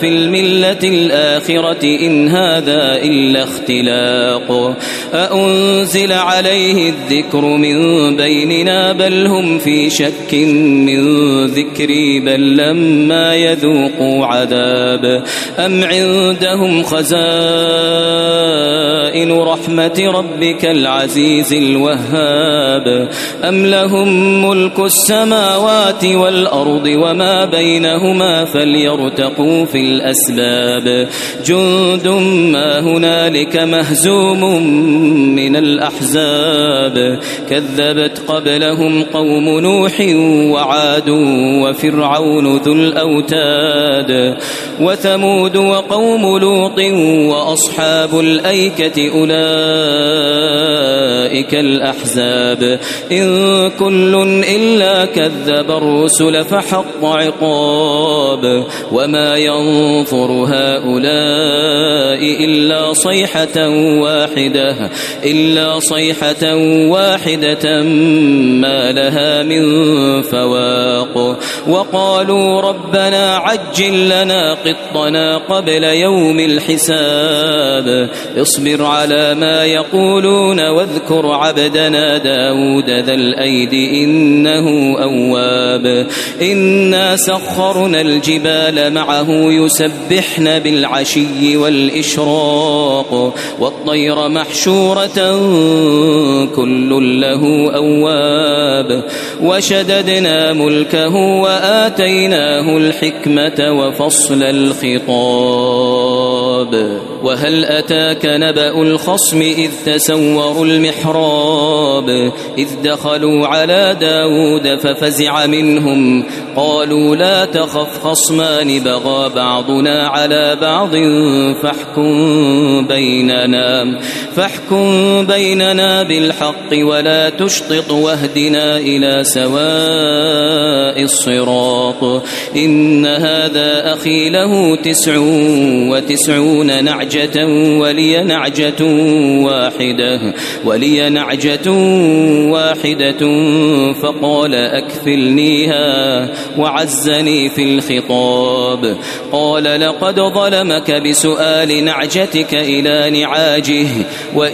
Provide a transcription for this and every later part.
في الملة الآخرة إن هذا إلا اختلاق. أأنزل عليه الذكر من بيننا بل هم في شك من ذكري بل لما يذوقوا عذاب. أم عندهم خزائن رحمة ربك العزيز الوهاب؟ أم لهم ملك السماوات والأرض وما بينهما فليرتقوا في الأسباب؟ جند ما هنالك مهزوم من الأحزاب. كذبت قبلهم قوم نوح وعاد وفرعون ذو الأوتاد وثمود وقوم لوط وأصحاب الأيكة أولئك الأحزاب. إن كل إلا كذب الرسل فحق عقاب. وما ينظر هؤلاء إلا صيحة واحدة. إلا صيحة واحدة ما لها من فواق. وقالوا ربنا عجل لنا قطنا قبل يوم الحساب. اصبر على ما يقولون واذكر عبدنا داود ذا الأيد إنه أواب. إنا سخرنا الجبال معه يسبحن بالعشي والإشراق. والطير محشورة كل له أواب. وشددنا ملكه وآتيناه الحكمة وفصل الخطاب. وهل أتاك نبأ الخصم إذ تسوروا المحراب؟ إذ دخلوا على داود ففزع منهم. قالوا لا تخف خصمان بغى بعضنا على بعض فاحكم بيننا فاحكم بيننا بالحق ولا تشطط واهدنا إلى سواء الصراط إن هذا أخي له تسع وتسعون نعجة ولي نعجة واحدة ولي نعجة واحدة فقال أكفلنيها وعزني في الخطاب قال لقد ظلمك بسؤال نعجتك إلى نعاجه وإن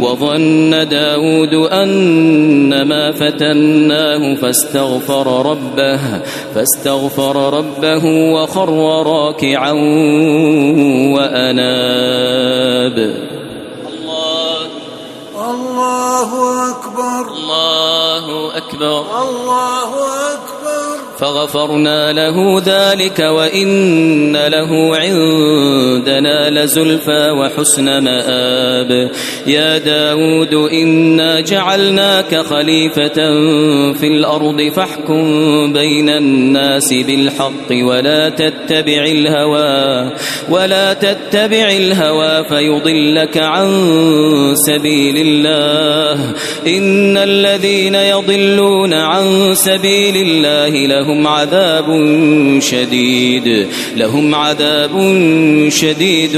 وظن داود أن ما فتناه فاستغفر ربه فاستغفر ربه وخر راكعا وأناب. الله الله أكبر. الله أكبر. الله أكبر. فغفرنا له ذلك وإن له عندنا لزلفى وحسن مآب. يا داود إنا جعلناك خليفة في الأرض فاحكم بين الناس بالحق ولا تتبع الهوى ولا تتبع الهوى فيضلك عن سبيل الله. إن الذين يضلون عن سبيل الله لهم لهم عذاب شديد لهم عذاب شديد.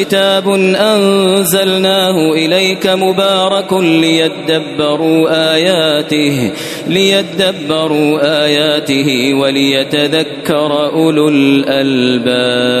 كتاب أنزلناه إليك مبارك ليدبروا آياته ليدبروا آياته وليتذكر أولو الألباب.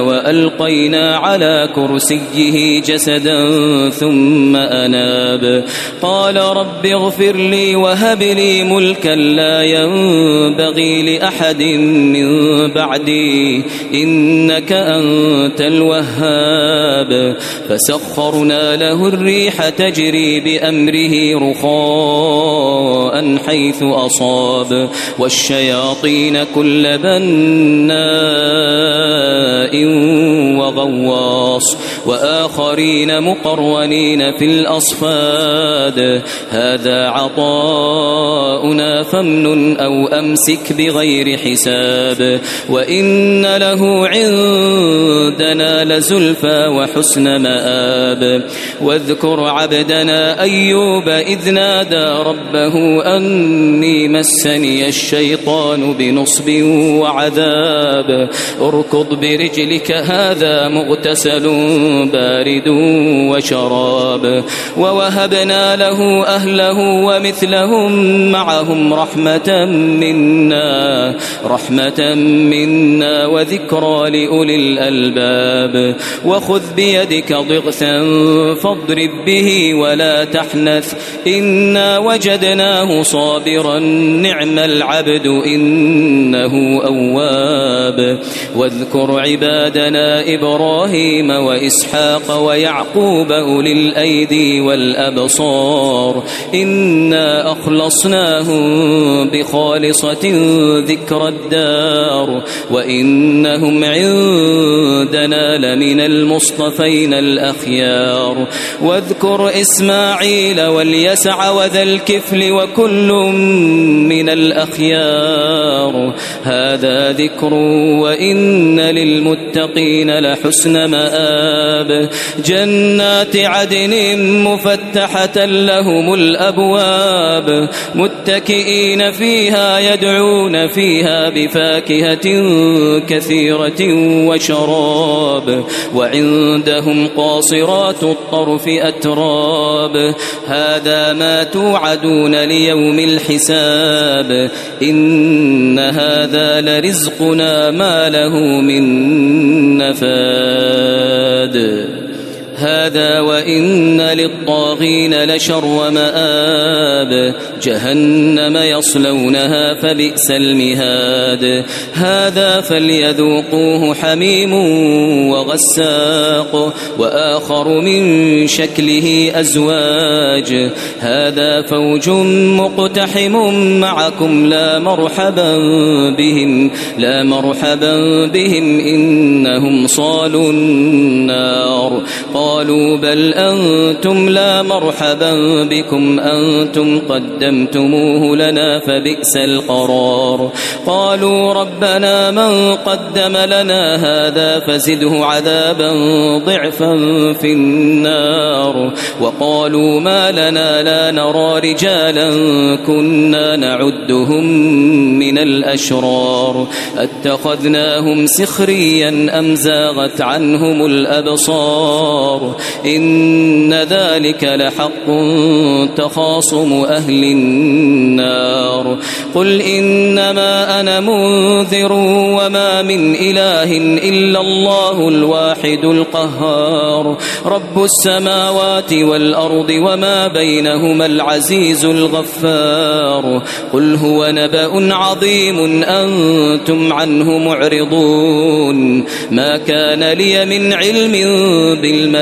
وألقينا على كرسيه جسدا ثم أناب. قال رب اغفر لي وهب لي ملكا لا ينبغي لأحد من بعدي إنك أنت الوهاب. فسخرنا له الريح تجري بأمره رخاء حيث أصاب والشياطين كل بناء. وغواص وآخرين مقرونين في الأصفاد. هذا عطاؤنا فامنن أو أمسك بغير حساب. وإن له عندنا لزلفى وحسن مآب. واذكر عبدنا أيوب إذ نادى ربه أني مسني الشيطان بنصب وعذاب. اركض برجلك هذا مغتسل بارد وشراب ووهبنا له أهله ومثلهم معهم رحمة منا رحمة منا وذكرى لأولي الألباب. وخذ بيدك ضغثا فاضرب به ولا تحنث إنا وجدناه صابرا نعم العبد إنه أواب. واذكر عبادنا إبراهيم وإسحاق ويعقوب أولي الأيدي والأبصار إنا أخلصناهم بخالصة ذكر الدار وإنهم عندنا لمن المصطفين الأخيار واذكر إسماعيل واليسع وذا الكفل وكل من الأخيار هذا ذكر وإن للمتقين لحسن مآب جنات عدن مفتحة لهم الأبواب. متكئين فيها يدعون فيها بفاكهة كثيرة وشراب. وعندهم قاصرات الطرف أتراب. هذا ما توعدون ليوم الحساب. إن هذا لرزقنا ما له من نفاد. de هذا وإن للطاغين لشر مآب جهنم يصلونها فبئس المهاد. هذا فليذوقوه حميم وغساق وآخر من شكله أزواج. هذا فوج مقتحم معكم لا مرحبا بهم لا مرحبا بهم إنهم صالوا النار. قالوا بل أنتم لا مرحبا بكم أنتم قدمتموه لنا فبئس القرار. قالوا ربنا من قدم لنا هذا فزده عذابا ضعفا في النار. وقالوا ما لنا لا نرى رجالا كنا نعدهم من الأشرار. أتخذناهم سخريا أم زاغت عنهم الأبصار؟ الأبرار إن ذلك لحق تخاصم أهل النار. قل إنما أنا منذر وما من إله إلا الله الواحد القهار. رب السماوات والأرض وما بينهما العزيز الغفار. قل هو نبأ عظيم أنتم عنه معرضون. ما كان لي من علم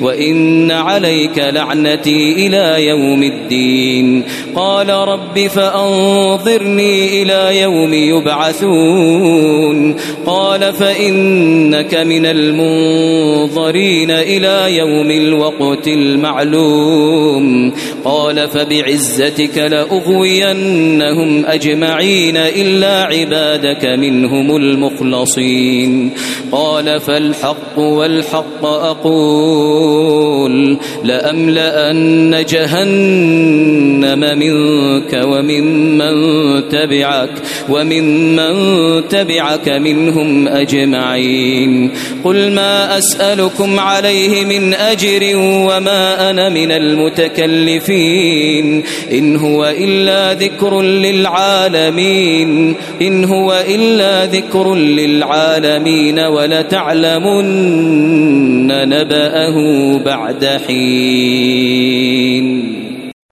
وإن عليك لعنتي إلى يوم الدين. قال رب فأنظرني إلى يوم يبعثون. قال فإنك من المنظرين إلى يوم الوقت المعلوم. قال فبعزتك لأغوينهم أجمعين إلا عبادك منهم المخلصين. قال فالحق والحق أقول. لأملأن جهنم منك وممن تبعك وممن تبعك منهم أجمعين. قل ما أسألكم عليه من أجر وما أنا من المتكلفين. إن هو إلا ذكر للعالمين. إن هو إلا ذكر للعالمين. ولتعلمن نبأه بعد حين.